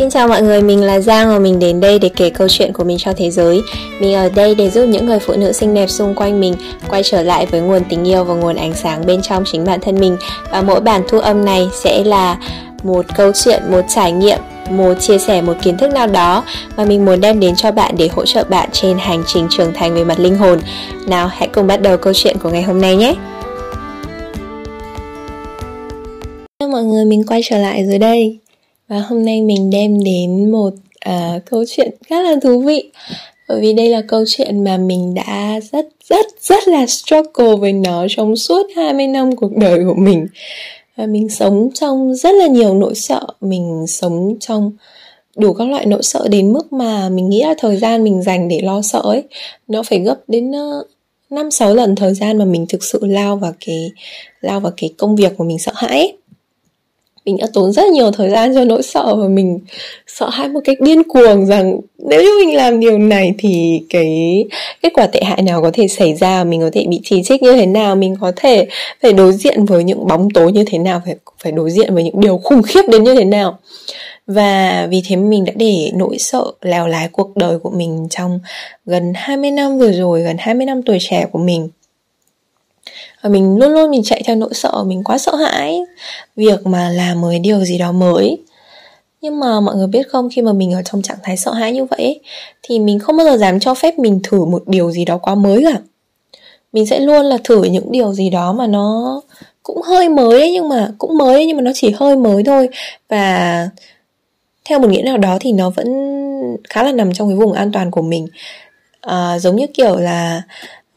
Xin chào mọi người, mình là Giang và mình đến đây để kể câu chuyện của mình cho thế giới. Mình ở đây để giúp những người phụ nữ xinh đẹp xung quanh mình quay trở lại với nguồn tình yêu và nguồn ánh sáng bên trong chính bản thân mình. Và mỗi bản thu âm này sẽ là một câu chuyện, một trải nghiệm, một chia sẻ một kiến thức nào đó mà mình muốn đem đến cho bạn để hỗ trợ bạn trên hành trình trưởng thành về mặt linh hồn. Nào, hãy cùng bắt đầu câu chuyện của ngày hôm nay nhé. Hello mọi người, mình quay trở lại rồi đây và hôm nay mình đem đến một uh, câu chuyện khá là thú vị. Bởi vì đây là câu chuyện mà mình đã rất rất rất là struggle với nó trong suốt 20 năm cuộc đời của mình. Và mình sống trong rất là nhiều nỗi sợ. Mình sống trong đủ các loại nỗi sợ đến mức mà mình nghĩ là thời gian mình dành để lo sợ ấy nó phải gấp đến ờ, năm sáu lần thời gian mà mình thực sự lao vào cái lao vào cái công việc của mình sợ hãi ấy mình đã tốn rất nhiều thời gian cho nỗi sợ và mình sợ hãi một cách điên cuồng rằng nếu như mình làm điều này thì cái kết quả tệ hại nào có thể xảy ra mình có thể bị chỉ trích như thế nào mình có thể phải đối diện với những bóng tối như thế nào phải phải đối diện với những điều khủng khiếp đến như thế nào. Và vì thế mình đã để nỗi sợ lèo lái cuộc đời của mình trong gần 20 năm vừa rồi, gần 20 năm tuổi trẻ của mình và mình luôn luôn mình chạy theo nỗi sợ mình quá sợ hãi việc mà làm một cái điều gì đó mới. Nhưng mà mọi người biết không khi mà mình ở trong trạng thái sợ hãi như vậy thì mình không bao giờ dám cho phép mình thử một điều gì đó quá mới cả. Mình sẽ luôn là thử những điều gì đó mà nó cũng hơi mới ấy, nhưng mà cũng mới ấy, nhưng mà nó chỉ hơi mới thôi. Và theo một nghĩa nào đó thì nó vẫn khá là nằm trong cái vùng an toàn của mình. À, giống như kiểu là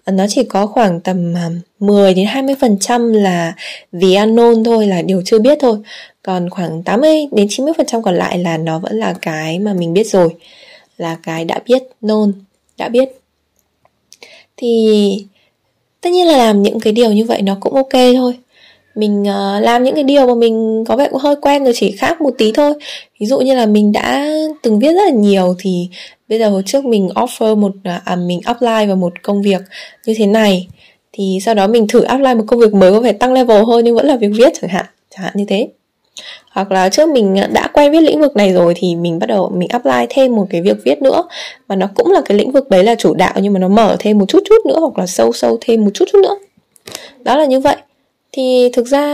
Ờ, nó chỉ có khoảng tầm à, 10 đến 20% là the unknown thôi, là điều chưa biết thôi. Còn khoảng 80 đến 90% còn lại là nó vẫn là cái mà mình biết rồi, là cái đã biết known đã biết. Thì tất nhiên là làm những cái điều như vậy nó cũng ok thôi mình uh, làm những cái điều mà mình có vẻ cũng hơi quen rồi chỉ khác một tí thôi. Ví dụ như là mình đã từng viết rất là nhiều thì bây giờ hồi trước mình offer một à, à, mình apply vào một công việc như thế này thì sau đó mình thử apply một công việc mới có vẻ tăng level hơn nhưng vẫn là việc viết chẳng hạn chẳng hạn như thế. Hoặc là trước mình ờ, đã quen viết lĩnh vực này rồi thì mình bắt đầu mình apply thêm một cái việc viết nữa mà nó cũng là cái lĩnh vực đấy là chủ đạo nhưng mà nó mở thêm một chút chút nữa hoặc là sâu sâu thêm một chút chút nữa. Đó là như vậy thì thực ra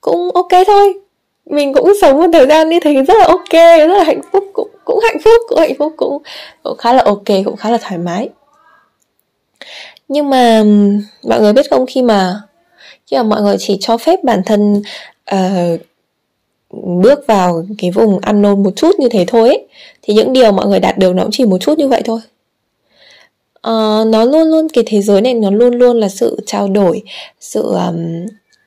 cũng ok thôi. Mình cũng sống một thời gian như thế rất là ok rất là hạnh phúc cũng cũng hạnh phúc cũng hạnh phúc cũng cũng khá là ok cũng khá là thoải mái. Nhưng mà mọi người biết không khi mà khi mà mọi người chỉ cho phép bản thân uh, bước vào cái vùng ăn nôn một chút như thế thôi ấy, thì những điều mọi người đạt được nó cũng chỉ một chút như vậy thôi uh, nó luôn luôn cái thế giới này nó luôn luôn là sự trao đổi sự um,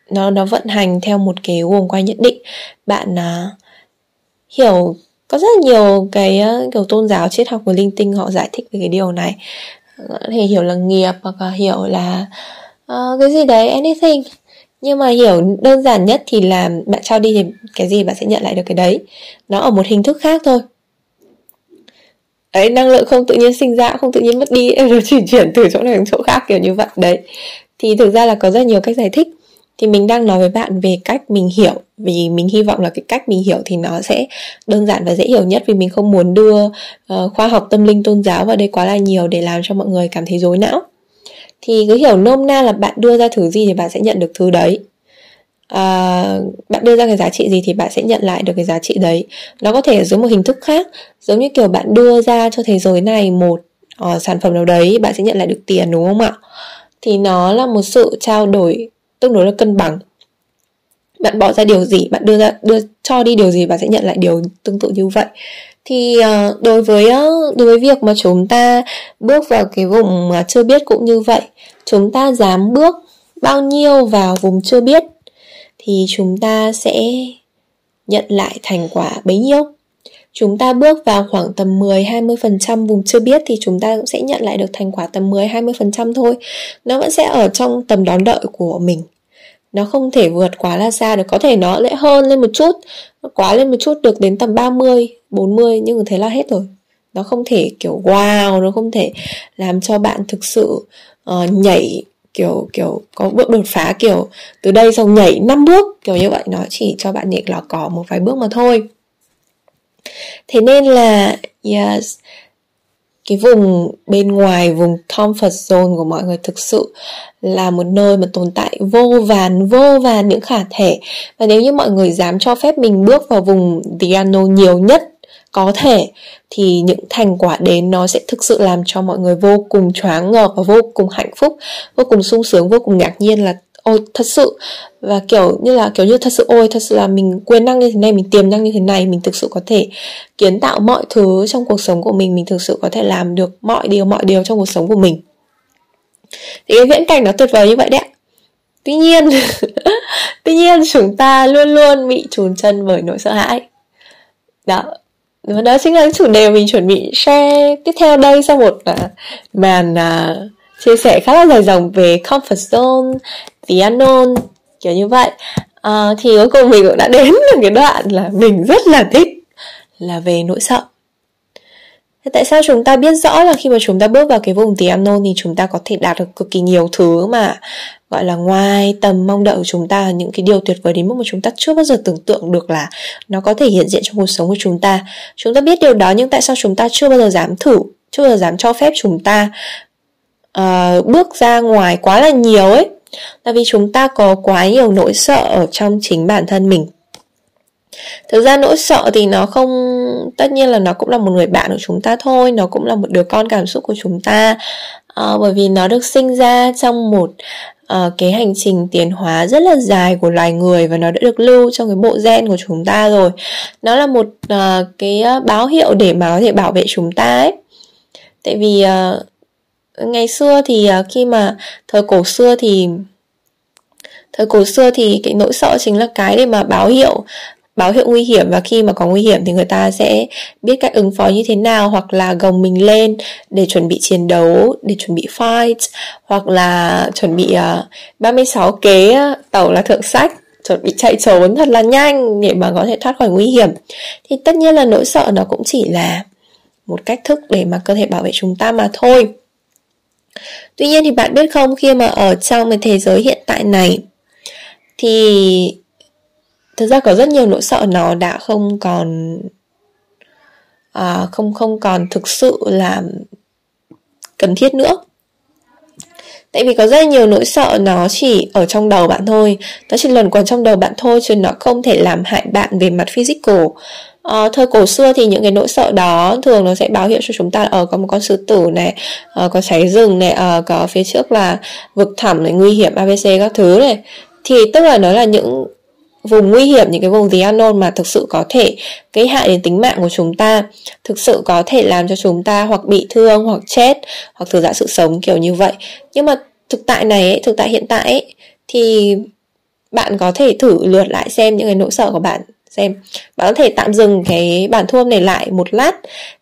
nó nó vận hành theo một cái guồng quay nhất định. Bạn uh, hiểu có rất là nhiều cái uh, kiểu tôn giáo triết học của linh tinh họ giải thích về cái điều này. Có thể hiểu là nghiệp hoặc là hiểu là uh, cái gì đấy anything. Nhưng mà hiểu đơn giản nhất thì là bạn trao đi thì cái gì bạn sẽ nhận lại được cái đấy. Nó ở một hình thức khác thôi đấy năng lượng không tự nhiên sinh ra không tự nhiên mất đi em nó chuyển chuyển từ chỗ này đến chỗ khác kiểu như vậy. Đấy. Thì thực ra là có rất nhiều cách giải thích. Thì mình đang nói với bạn về cách mình hiểu vì mình hy vọng là cái cách mình hiểu thì nó sẽ đơn giản và dễ hiểu nhất vì mình không muốn đưa uh, khoa học tâm linh tôn giáo vào đây quá là nhiều để làm cho mọi người cảm thấy rối não. Thì cứ hiểu nôm na là bạn đưa ra thứ gì thì bạn sẽ nhận được thứ đấy à, bạn đưa ra cái giá trị gì thì bạn sẽ nhận lại được cái giá trị đấy. Nó có thể ở dưới một hình thức khác giống như kiểu bạn đưa ra cho thế giới này một uh, sản phẩm nào đấy bạn sẽ nhận lại được tiền đúng không ạ? Thì nó là một sự trao đổi tương đối là cân bằng. Bạn bỏ ra điều gì bạn đưa ra đưa cho đi điều gì bạn sẽ nhận lại điều tương tự như vậy. Thì uh, đối với uh, đối với việc mà chúng ta bước vào cái vùng mà chưa biết cũng như vậy chúng ta dám bước bao nhiêu vào vùng chưa biết? Thì chúng ta sẽ nhận lại thành quả bấy nhiêu chúng ta bước vào khoảng tầm 10-20% vùng chưa biết thì chúng ta cũng sẽ nhận lại được thành quả tầm 10-20% thôi. Nó vẫn sẽ ở trong tầm đón đợi của mình. Nó không thể vượt quá là xa được. Có thể nó lại hơn lên một chút, nó quá lên một chút được đến tầm 30, 40 nhưng mà thế là hết rồi. Nó không thể kiểu wow, nó không thể làm cho bạn thực sự uh, nhảy kiểu kiểu có bước đột phá, kiểu từ đây xong nhảy năm bước, kiểu như vậy. Nó chỉ cho bạn nhảy lò cỏ một vài bước mà thôi. Thế nên là, yes, cái vùng bên ngoài, vùng comfort zone của mọi người thực sự là một nơi mà tồn tại vô vàn vô vàn những khả thể. Và nếu như mọi người dám cho phép mình bước vào vùng the unknown nhiều nhất có thể, thì những thành quả đến nó sẽ thực sự làm cho mọi người vô cùng choáng ngợp và vô cùng hạnh phúc, vô cùng sung sướng, vô cùng ngạc nhiên là, ôi, thật sự. Và kiểu như là, kiểu như thật sự, ôi, thật sự là mình quyền năng như thế này, mình tiềm năng như thế này, mình thực sự có thể kiến tạo mọi thứ trong cuộc sống của mình mình thực sự có thể làm được mọi điều mọi điều trong cuộc sống của mình. Thì cái viễn cảnh nó tuyệt vời như vậy đấy tuy nhiên tuy nhiên chúng ta luôn luôn bị trùn chân bởi nỗi sợ hãi. Đó đó chính là chủ đề mình chuẩn bị share tiếp theo đây sau một uh, màn uh, chia sẻ khá là dài dòng về comfort zone, the unknown kiểu như vậy. Uh, thì cuối cùng mình cũng đã đến được cái đoạn là mình rất là thích là về nỗi sợ. Tại sao chúng ta biết rõ là khi mà chúng ta bước vào cái vùng the unknown thì chúng ta có thể đạt được cực kỳ nhiều thứ mà gọi là ngoài tầm mong đợi của chúng ta những cái điều tuyệt vời đến mức mà chúng ta chưa bao giờ tưởng tượng được là nó có thể hiện diện trong cuộc sống của chúng ta? Chúng ta biết điều đó nhưng tại sao chúng ta chưa bao giờ dám thử chưa bao giờ dám cho phép chúng ta uh, bước ra ngoài quá là nhiều ấy? Là vì chúng ta có quá nhiều nỗi sợ ở trong chính bản thân mình thực ra nỗi sợ thì nó không tất nhiên là nó cũng là một người bạn của chúng ta thôi nó cũng là một đứa con cảm xúc của chúng ta. À, bởi vì nó được sinh ra trong một uh, cái hành trình tiến hóa rất là dài của loài người và nó đã được lưu trong cái bộ gen của chúng ta rồi. Nó là một uh, cái báo hiệu để mà có thể bảo vệ chúng ta ấy. Tại vì uh, ngày xưa thì uh, khi mà thời cổ xưa thì thời cổ xưa thì cái nỗi sợ chính là cái để mà báo hiệu báo hiệu nguy hiểm và khi mà có nguy hiểm thì người ta sẽ biết cách ứng phó như thế nào hoặc là gồng mình lên để chuẩn bị chiến đấu để chuẩn bị fight hoặc là chuẩn bị ờ, uh, 36 kế tàu là thượng sách chuẩn bị chạy trốn thật là nhanh để mà có thể thoát khỏi nguy hiểm. Thì tất nhiên là nỗi sợ nó cũng chỉ là một cách thức để mà cơ thể bảo vệ chúng ta mà thôi. Tuy nhiên thì bạn biết không khi mà ở trong cái thế giới hiện tại này thì thực ra có rất nhiều nỗi sợ nó đã không còn à, không không còn thực sự là cần thiết nữa. Tại vì có rất nhiều nỗi sợ nó chỉ ở trong đầu bạn thôi. Nó chỉ luẩn quẩn trong đầu bạn thôi chứ nó không thể làm hại bạn về mặt physical. Uh, thời cổ xưa thì những cái nỗi sợ đó thường nó sẽ báo hiệu cho chúng ta ở uh, có một con sư tử này uh, có cháy rừng này uh, có phía trước là vực thẳm này nguy hiểm abc các thứ này. Thì tức là nó là những vùng nguy hiểm những cái vùng the unknown mà thực sự có thể gây hại đến tính mạng của chúng ta thực sự có thể làm cho chúng ta hoặc bị thương hoặc chết hoặc thử dã sự sống kiểu như vậy. Nhưng mà thực tại này ấy, thực tại hiện tại ấy, thì bạn có thể thử lượt lại xem những cái nỗi sợ của bạn xem. Bạn có thể tạm dừng cái bản thu âm này lại một lát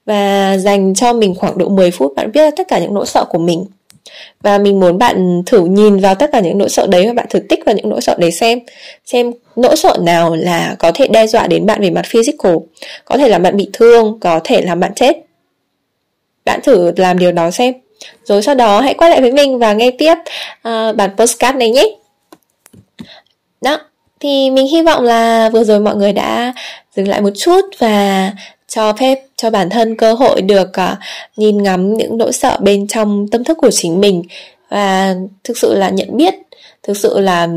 và dành cho mình khoảng độ 10 phút bạn viết tất cả những nỗi sợ của mình và mình muốn bạn thử nhìn vào tất cả những nỗi sợ đấy và bạn thử tích vào những nỗi sợ đấy xem. Xem nỗi sợ nào là có thể đe dọa đến bạn về mặt physical. Có thể là bạn bị thương có thể là bạn chết. Bạn thử làm điều đó xem. Rồi sau đó hãy quay lại với mình và nghe tiếp uh, bản postcard này nhé. Đó thì mình hy vọng là vừa rồi mọi người đã dừng lại một chút và cho phép cho bản thân cơ hội được uh, nhìn ngắm những nỗi sợ bên trong tâm thức của chính mình. Và thực sự là nhận biết thực sự là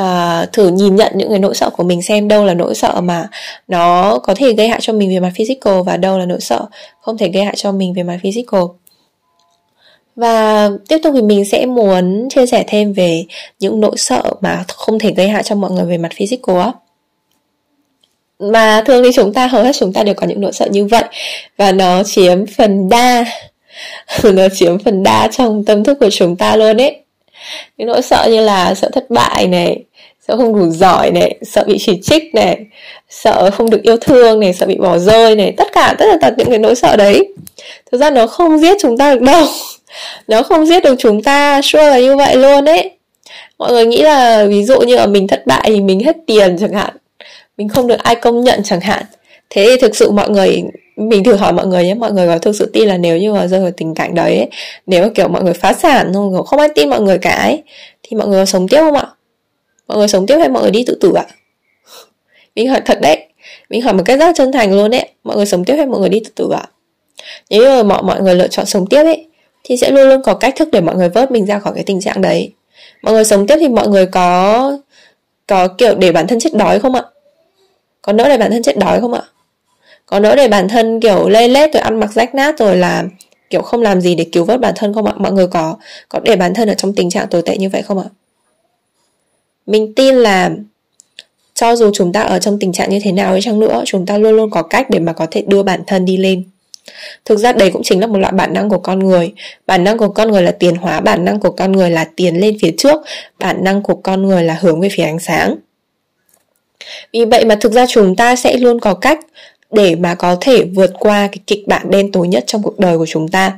uh, thử nhìn nhận những cái nỗi sợ của mình xem đâu là nỗi sợ mà nó có thể gây hại cho mình về mặt physical và đâu là nỗi sợ không thể gây hại cho mình về mặt physical. Và tiếp tục thì mình sẽ muốn chia sẻ thêm về những nỗi sợ mà không thể gây hại cho mọi người về mặt physical á mà thường thì chúng ta, hầu hết chúng ta đều có những nỗi sợ như vậy. Và nó chiếm phần đa. Nó chiếm phần đa trong tâm thức của chúng ta luôn ấy. Những nỗi sợ như là sợ thất bại này, sợ không đủ giỏi này, sợ bị chỉ trích này, sợ không được yêu thương này, sợ bị bỏ rơi này. Tất cả tất cả những cái nỗi sợ đấy. Thực ra nó không giết chúng ta được đâu. Nó không giết được chúng ta, sure là như vậy luôn ấy. Mọi người nghĩ là ví dụ như là mình thất bại thì mình hết tiền chẳng hạn mình không được ai công nhận chẳng hạn. Thế thì thực sự mọi người mình thử hỏi mọi người nhé. Mọi người có thực sự tin là nếu như mà rơi vào tình cảnh đấy ấy, nếu mà kiểu mọi người phá sản không không ai tin mọi người cả ấy thì mọi người có sống tiếp không ạ? Mọi người sống tiếp hay mọi người đi tự tử ạ? Mình hỏi thật đấy. Mình hỏi một cách rất chân thành luôn đấy mọi người sống tiếp hay mọi người đi tự tử ạ? Nếu như mọi mọi người lựa chọn sống tiếp ấy thì sẽ luôn luôn có cách thức để mọi người vớt mình ra khỏi cái tình trạng đấy. Mọi người sống tiếp thì mọi người có có kiểu để bản thân chết đói không ạ? Có nỡ để bản thân chết đói không ạ? Có nỡ để bản thân, kiểu, lê lết rồi ăn mặc rách nát rồi là, kiểu, không làm gì để cứu vớt bản thân không ạ? Mọi người có có để bản thân ở trong tình trạng tồi tệ như vậy không ạ? Mình tin là cho dù chúng ta ở trong tình trạng như thế nào ấy chăng nữa, chúng ta luôn luôn có cách để mà có thể đưa bản thân đi lên. Thực ra đây cũng chính là một loại bản năng của con người. Bản năng của con người là tiền hóa, bản năng của con người là tiến lên phía trước, bản năng của con người là hướng về phía ánh sáng vì vậy mà thực ra chúng ta sẽ luôn có cách để mà có thể vượt qua cái kịch bản đen tối nhất trong cuộc đời của chúng ta.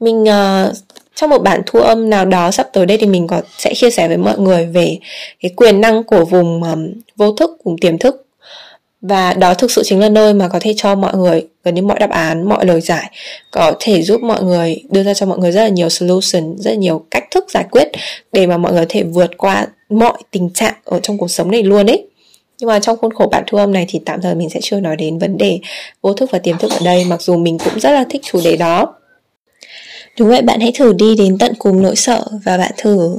Mình uh, trong một bản thu âm nào đó sắp tới đây thì mình có sẽ chia sẻ với mọi người về cái quyền năng của vùng um, vô thức vùng tiềm thức. Và đó thực sự chính là nơi mà có thể cho mọi người gần như mọi đáp án mọi lời giải có thể giúp mọi người đưa ra cho mọi người rất là nhiều solution rất là nhiều cách thức giải quyết để mà mọi người có thể vượt qua mọi tình trạng ở trong cuộc sống này luôn ấy nhưng mà trong khuôn khổ bản thu âm này thì tạm thời mình sẽ chưa nói đến vấn đề vô thức và tiềm thức ở đây mặc dù mình cũng rất là thích chủ đề đó Đúng vậy, bạn hãy thử đi đến tận cùng nỗi sợ và bạn thử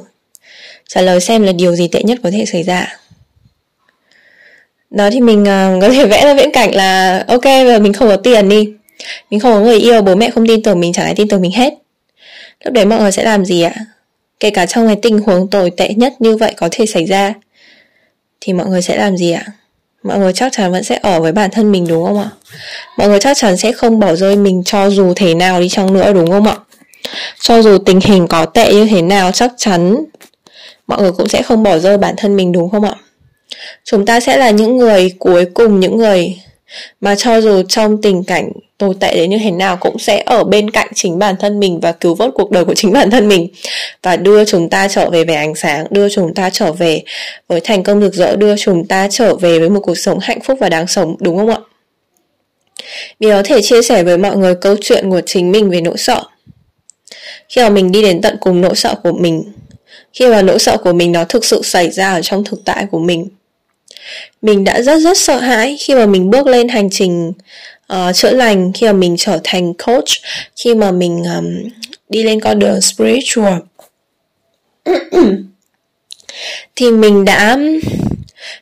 trả lời xem là điều gì tệ nhất có thể xảy ra. Đó thì mình uh, có thể vẽ ra viễn cảnh là ok giờ mình không có tiền đi. Mình không có người yêu, bố mẹ không tin tưởng mình, chẳng ai tin tưởng mình hết. Lúc đấy mọi người sẽ làm gì ạ? Kể cả trong cái tình huống tồi tệ nhất như vậy có thể xảy ra thì mọi người sẽ làm gì ạ? Mọi người chắc chắn vẫn sẽ ở với bản thân mình đúng không ạ? Mọi người chắc chắn sẽ không bỏ rơi mình cho dù thế nào đi chăng nữa đúng không ạ? cho dù tình hình có tệ như thế nào, chắc chắn mọi người cũng sẽ không bỏ rơi bản thân mình đúng không ạ chúng ta sẽ là những người cuối cùng, những người mà cho dù trong tình cảnh tồi tệ đến như thế nào cũng sẽ ở bên cạnh chính bản thân mình và cứu vớt cuộc đời của chính bản thân mình. Và đưa chúng ta trở về về ánh sáng, đưa chúng ta trở về với thành công rực rỡ, đưa chúng ta trở về với một cuộc sống hạnh phúc và đáng sống, đúng không ạ? Mình có thể chia sẻ với mọi người câu chuyện của chính mình về nỗi sợ. Khi mà mình đi đến tận cùng nỗi sợ của mình, khi mà nỗi sợ của mình nó thực sự xảy ra ở trong thực tại của mình mình đã rất rất sợ hãi khi mà mình bước lên hành trình uh, chữa lành khi mà mình trở thành coach khi mà mình um, đi lên con đường spiritual. Thì mình đã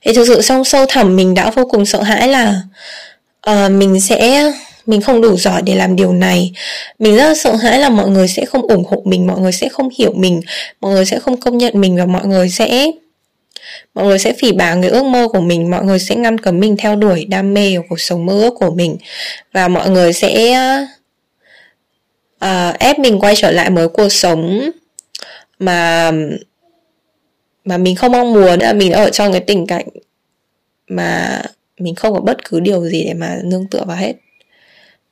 thì thực sự trong sâu thẳm mình đã vô cùng sợ hãi là uh, mình sẽ mình không đủ giỏi để làm điều này. Mình rất là sợ hãi là mọi người sẽ không ủng hộ mình mọi người sẽ không hiểu mình mọi người sẽ không công nhận mình và mọi người sẽ mọi người sẽ phỉ báng cái ước mơ của mình mọi người sẽ ngăn cấm mình theo đuổi đam mê của cuộc sống mơ ước của mình. Và mọi người sẽ uh, ép mình quay trở lại với cuộc sống mà mà mình không mong muốn. Là mình ở trong cái tình cảnh mà mình không có bất cứ điều gì để mà nương tựa vào hết.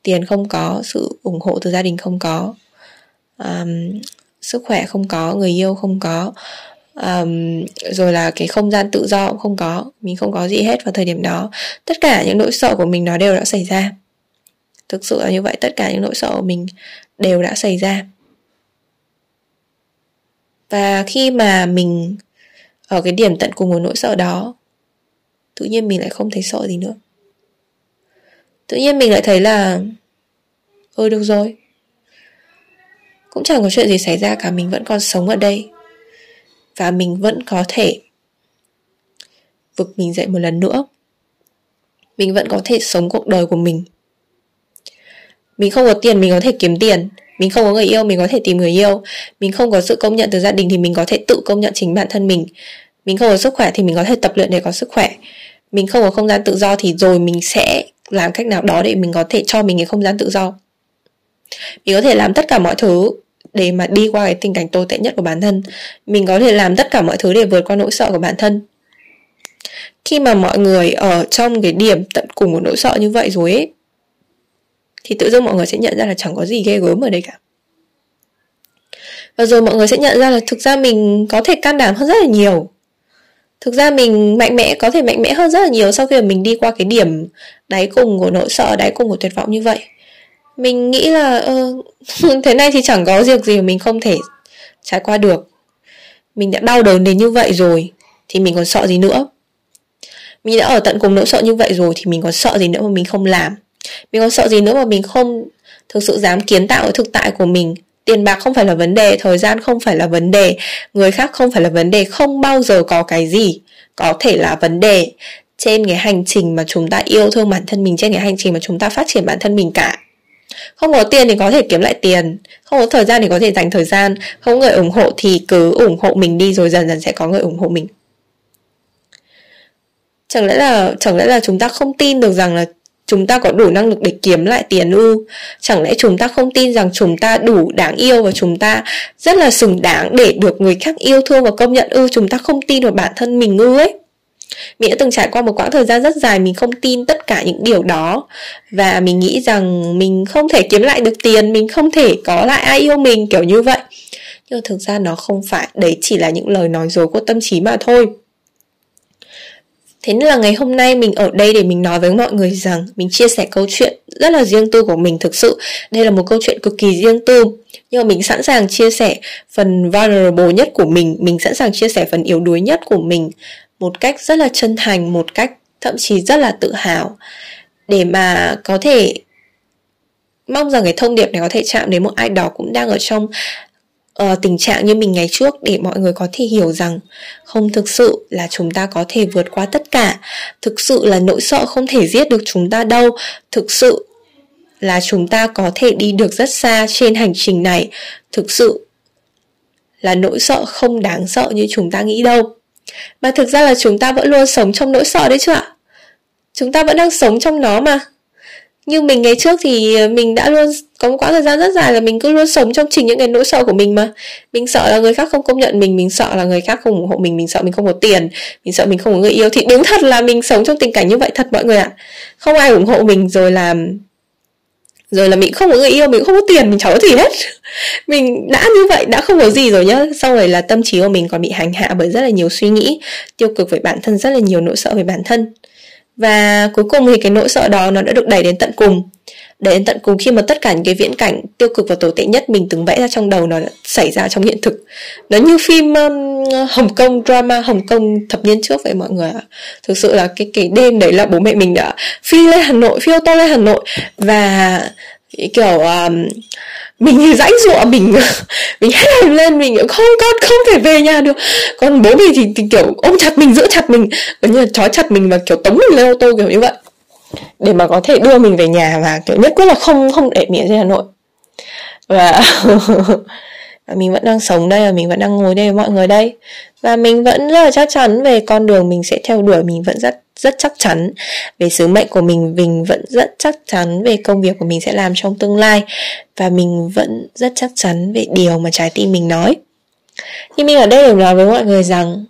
Tiền không có sự ủng hộ từ gia đình không có um, sức khỏe không có người yêu không có um, rồi là cái không gian tự do cũng không có mình không có gì hết vào thời điểm đó. Tất cả những nỗi sợ của mình nó đều đã xảy ra. Thực sự là như vậy tất cả những nỗi sợ của mình đều đã xảy ra. Và khi mà mình ở cái điểm tận cùng của nỗi sợ đó tự nhiên mình lại không thấy sợ gì nữa. Tự nhiên mình lại thấy là ừ được rồi. Cũng chẳng có chuyện gì xảy ra cả mình vẫn còn sống ở đây và mình vẫn có thể vực mình dậy một lần nữa. Mình vẫn có thể sống cuộc đời của mình. Mình không có tiền, mình có thể kiếm tiền. Mình không có người yêu, mình có thể tìm người yêu. Mình không có sự công nhận từ gia đình thì mình có thể tự công nhận chính bản thân mình. Mình không có sức khỏe thì mình có thể tập luyện để có sức khỏe. Mình không có không gian tự do thì rồi mình sẽ làm cách nào đó để mình có thể cho mình cái không gian tự do. Mình có thể làm tất cả mọi thứ để mà đi qua cái tình cảnh tồi tệ nhất của bản thân. Mình có thể làm tất cả mọi thứ để vượt qua nỗi sợ của bản thân. Khi mà mọi người ở trong cái điểm tận cùng của nỗi sợ như vậy rồi ấy, thì tự dưng mọi người sẽ nhận ra là chẳng có gì ghê gớm ở đây cả. Và rồi mọi người sẽ nhận ra là thực ra mình có thể can đảm hơn rất là nhiều. Thực ra mình mạnh mẽ, có thể mạnh mẽ hơn rất là nhiều sau khi mà mình đi qua cái điểm đáy cùng của nỗi sợ, đáy cùng của tuyệt vọng như vậy mình nghĩ là ờ, thế này thì chẳng có việc gì mà mình không thể trải qua được. Mình đã đau đớn đến như vậy rồi thì mình còn sợ gì nữa? Mình đã ở tận cùng nỗi sợ như vậy rồi thì mình còn sợ gì nữa mà mình không làm? Mình còn sợ gì nữa mà mình không thực sự dám kiến tạo ở thực tại của mình? Tiền bạc không phải là vấn đề thời gian không phải là vấn đề người khác không phải là vấn đề không bao giờ có cái gì có thể là vấn đề trên cái hành trình mà chúng ta yêu thương bản thân mình trên cái hành trình mà chúng ta phát triển bản thân mình cả không có tiền thì có thể kiếm lại tiền. Không có thời gian thì có thể dành thời gian. Không có người ủng hộ thì cứ ủng hộ mình đi rồi dần dần sẽ có người ủng hộ mình. Chẳng lẽ là, chẳng lẽ là chúng ta không tin được rằng là chúng ta có đủ năng lực để kiếm lại tiền ư? Chẳng lẽ chúng ta không tin rằng chúng ta đủ đáng yêu và chúng ta rất là xứng đáng để được người khác yêu thương và công nhận ư? Chúng ta không tin vào bản thân mình ư ấy? Mình đã từng trải qua một quãng thời gian rất dài mình không tin tất cả những điều đó và mình nghĩ rằng mình không thể kiếm lại được tiền mình không thể có lại ai yêu mình kiểu như vậy nhưng thực ra nó không phải đấy chỉ là những lời nói dối của tâm trí mà thôi Thế nên là ngày hôm nay mình ở đây để mình nói với mọi người rằng mình chia sẻ câu chuyện rất là riêng tư của mình thực sự. Đây là một câu chuyện cực kỳ riêng tư. Nhưng mà mình sẵn sàng chia sẻ phần vulnerable nhất của mình, mình sẵn sàng chia sẻ phần yếu đuối nhất của mình một cách rất là chân thành, một cách thậm chí rất là tự hào. Để mà có thể mong rằng cái thông điệp này có thể chạm đến một ai đó cũng đang ở trong uh, tình trạng như mình ngày trước để mọi người có thể hiểu rằng không thực sự là chúng ta có thể vượt qua tất cả. Thực sự là nỗi sợ không thể giết được chúng ta đâu. Thực sự là chúng ta có thể đi được rất xa trên hành trình này. Thực sự là nỗi sợ không đáng sợ như chúng ta nghĩ đâu mà thực ra là chúng ta vẫn luôn sống trong nỗi sợ đấy chứ ạ. Chúng ta vẫn đang sống trong nó mà. Như mình ngày trước thì mình đã luôn có một quãng thời gian rất dài là mình cứ luôn sống trong chính những cái nỗi sợ của mình mà. Mình sợ là người khác không công nhận mình mình sợ là người khác không ủng hộ mình mình sợ mình không có tiền, mình sợ mình không có người yêu. Thì đúng thật là mình sống trong tình cảnh như vậy thật mọi người ạ. Không ai ủng hộ mình rồi là rồi là mình không có người yêu, mình không có tiền, mình chẳng có gì hết. Mình đã như vậy, đã không có gì rồi nhá. Sau rồi là tâm trí của mình còn bị hành hạ bởi rất là nhiều suy nghĩ, tiêu cực về bản thân, rất là nhiều nỗi sợ về bản thân. Và cuối cùng thì cái nỗi sợ đó nó đã được đẩy đến tận cùng đến tận cùng khi mà tất cả những cái viễn cảnh tiêu cực và tồi tệ nhất mình từng vẽ ra trong đầu nó xảy ra trong hiện thực. Nó như phim um, Hồng Kông drama Hồng Kông thập niên trước vậy mọi người ạ. Thực sự là cái cái đêm đấy là bố mẹ mình đã phi lên Hà Nội phi ô tô lên Hà Nội và kiểu um, mình thì dãy dụa mình mình hét lên mình không con không thể về nhà được. Còn bố mình thì, thì kiểu ôm chặt mình giữ chặt mình gần như là trói chặt mình và kiểu tống mình lên ô tô kiểu như vậy để mà có thể đưa mình về nhà và kiểu nhất quyết là không không để miệng trên hà nội. Và mình vẫn đang sống đây và mình vẫn đang ngồi đây với mọi người đây. Và mình vẫn rất là chắc chắn về con đường mình sẽ theo đuổi mình vẫn rất rất chắc chắn về sứ mệnh của mình mình vẫn rất chắc chắn về công việc của mình sẽ làm trong tương lai. Và mình vẫn rất chắc chắn về điều mà trái tim mình nói. Nhưng mình ở đây để nói với mọi người rằng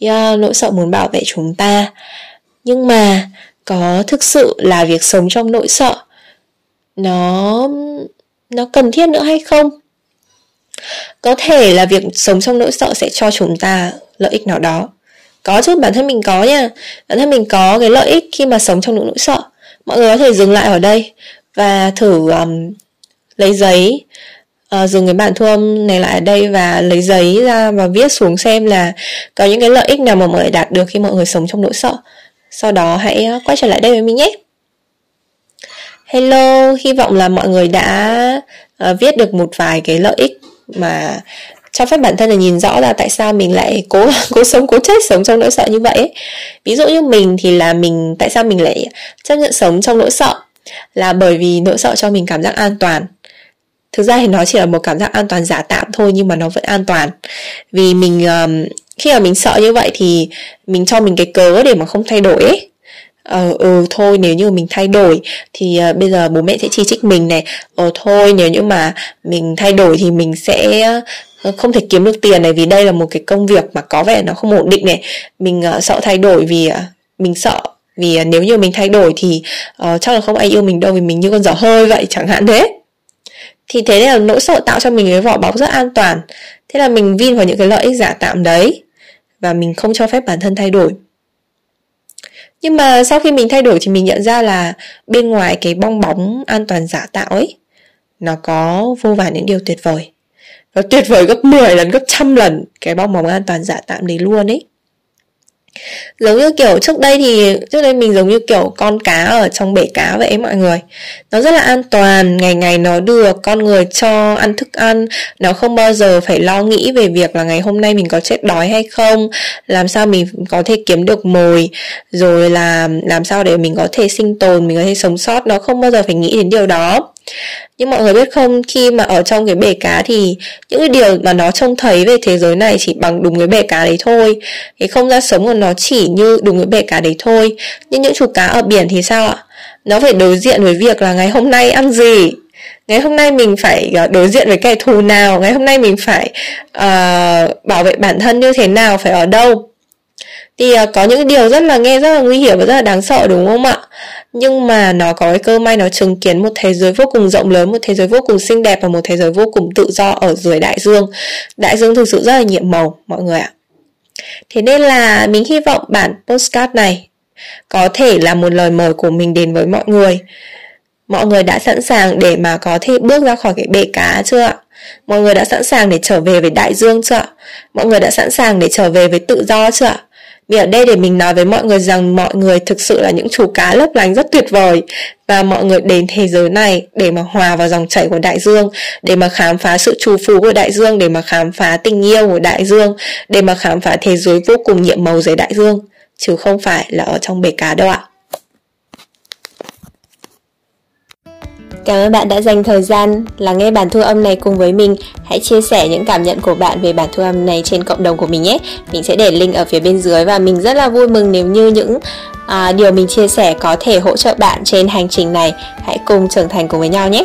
yeah, nỗi sợ muốn bảo vệ chúng ta. Nhưng mà có thực sự là việc sống trong nỗi sợ nó nó cần thiết nữa hay không? Có thể là việc sống trong nỗi sợ sẽ cho chúng ta lợi ích nào đó. Có chứ bản thân mình có nha. Bản thân mình có cái lợi ích khi mà sống trong nỗi sợ. Mọi người có thể dừng lại ở đây và thử um, lấy giấy. Uh, dùng cái bản thu âm này lại ở đây và lấy giấy ra và viết xuống xem là có những cái lợi ích nào mà mọi người đạt được khi mọi người sống trong nỗi sợ sau đó hãy ờ, quay trở lại đây với mình nhé. Hello hy vọng là mọi người đã uh, viết được một vài cái lợi ích mà cho phép bản thân là nhìn rõ là tại sao mình lại cố cố sống cố chết sống trong nỗi sợ như vậy ấy. ví dụ như mình thì là mình tại sao mình lại chấp nhận sống trong nỗi sợ? Là bởi vì nỗi sợ cho mình cảm giác an toàn. Thực ra thì nó chỉ là một cảm giác an toàn giả tạm thôi nhưng mà nó vẫn an toàn. Vì mình um, khi mà mình sợ như vậy thì mình cho mình cái cớ để mà không thay đổi ấy. Ờ ừ thôi nếu như mình thay đổi thì uh, bây giờ bố mẹ sẽ chỉ trích mình này. Ờ thôi nếu như mà mình thay đổi thì mình sẽ uh, không thể kiếm được tiền này vì đây là một cái công việc mà có vẻ nó không ổn định này. Mình uh, sợ thay đổi vì uh, mình sợ. Vì uh, nếu như mình thay đổi thì uh, chắc là không ai yêu mình đâu vì mình như con dở hơi vậy chẳng hạn thế. Thì thế là nỗi sợ tạo cho mình cái vỏ bọc rất an toàn. Thế là mình vin vào những cái lợi ích giả tạm đấy và mình không cho phép bản thân thay đổi. Nhưng mà sau khi mình thay đổi thì mình nhận ra là bên ngoài cái bong bóng an toàn giả tạo ấy, nó có vô vàn những điều tuyệt vời. Nó tuyệt vời gấp 10 lần, gấp trăm lần cái bong bóng an toàn giả tạm đấy luôn ấy giống như kiểu, trước đây thì, trước đây mình giống như kiểu con cá ở trong bể cá vậy mọi người. Nó rất là an toàn, ngày ngày nó được con người cho ăn thức ăn. Nó không bao giờ phải lo nghĩ về việc là ngày hôm nay mình có chết đói hay không, làm sao mình có thể kiếm được mồi, rồi là làm sao để mình có thể sinh tồn, mình có thể sống sót. Nó không bao giờ phải nghĩ đến điều đó nhưng mọi người biết không khi mà ở trong cái bể cá thì những cái điều mà nó trông thấy về thế giới này chỉ bằng đúng cái bể cá đấy thôi. Cái không gian sống của nó chỉ như đúng cái bể cá đấy thôi. Nhưng những chú cá ở biển thì sao ạ? Nó phải đối diện với việc là ngày hôm nay ăn gì? Ngày hôm nay mình phải ờ, đối diện với kẻ thù nào? Ngày hôm nay mình phải uh, bảo vệ bản thân như thế nào? Phải ở đâu? Thì uh, có những điều rất là nghe rất là nguy hiểm và rất là đáng sợ đúng không ạ? Nhưng mà nó có cái cơ may nó chứng kiến một thế giới vô cùng rộng lớn, một thế giới vô cùng xinh đẹp và một thế giới vô cùng tự do ở dưới đại dương. Đại dương thực sự rất là nhiệm màu, mọi người ạ. Thế nên là mình hy vọng bản postcard này có thể là một lời mời của mình đến với mọi người. Mọi người đã sẵn sàng để mà có thể bước ra khỏi cái bể cá chưa ạ? Mọi người đã sẵn sàng để trở về với đại dương chưa ạ? Mọi người đã sẵn sàng để trở về với tự do chưa ạ? Mình ở đây để mình nói với mọi người rằng mọi người thực sự là những chú cá lấp lánh rất tuyệt vời và mọi người đến thế giới này để mà hòa vào dòng chảy của đại dương, để mà khám phá sự trù phú của đại dương, để mà khám phá tình yêu của đại dương, để mà khám phá thế giới vô cùng nhiệm màu dưới đại dương, chứ không phải là ở trong bể cá đâu ạ. Cảm ơn bạn đã dành thời gian lắng nghe bản thu âm này cùng với mình. Hãy chia sẻ những cảm nhận của bạn về bản thu âm này trên cộng đồng của mình nhé. Mình sẽ để link ở phía bên dưới và mình rất là vui mừng nếu như những à, điều mình chia sẻ có thể hỗ trợ bạn trên hành trình này. Hãy cùng trưởng thành cùng với nhau nhé.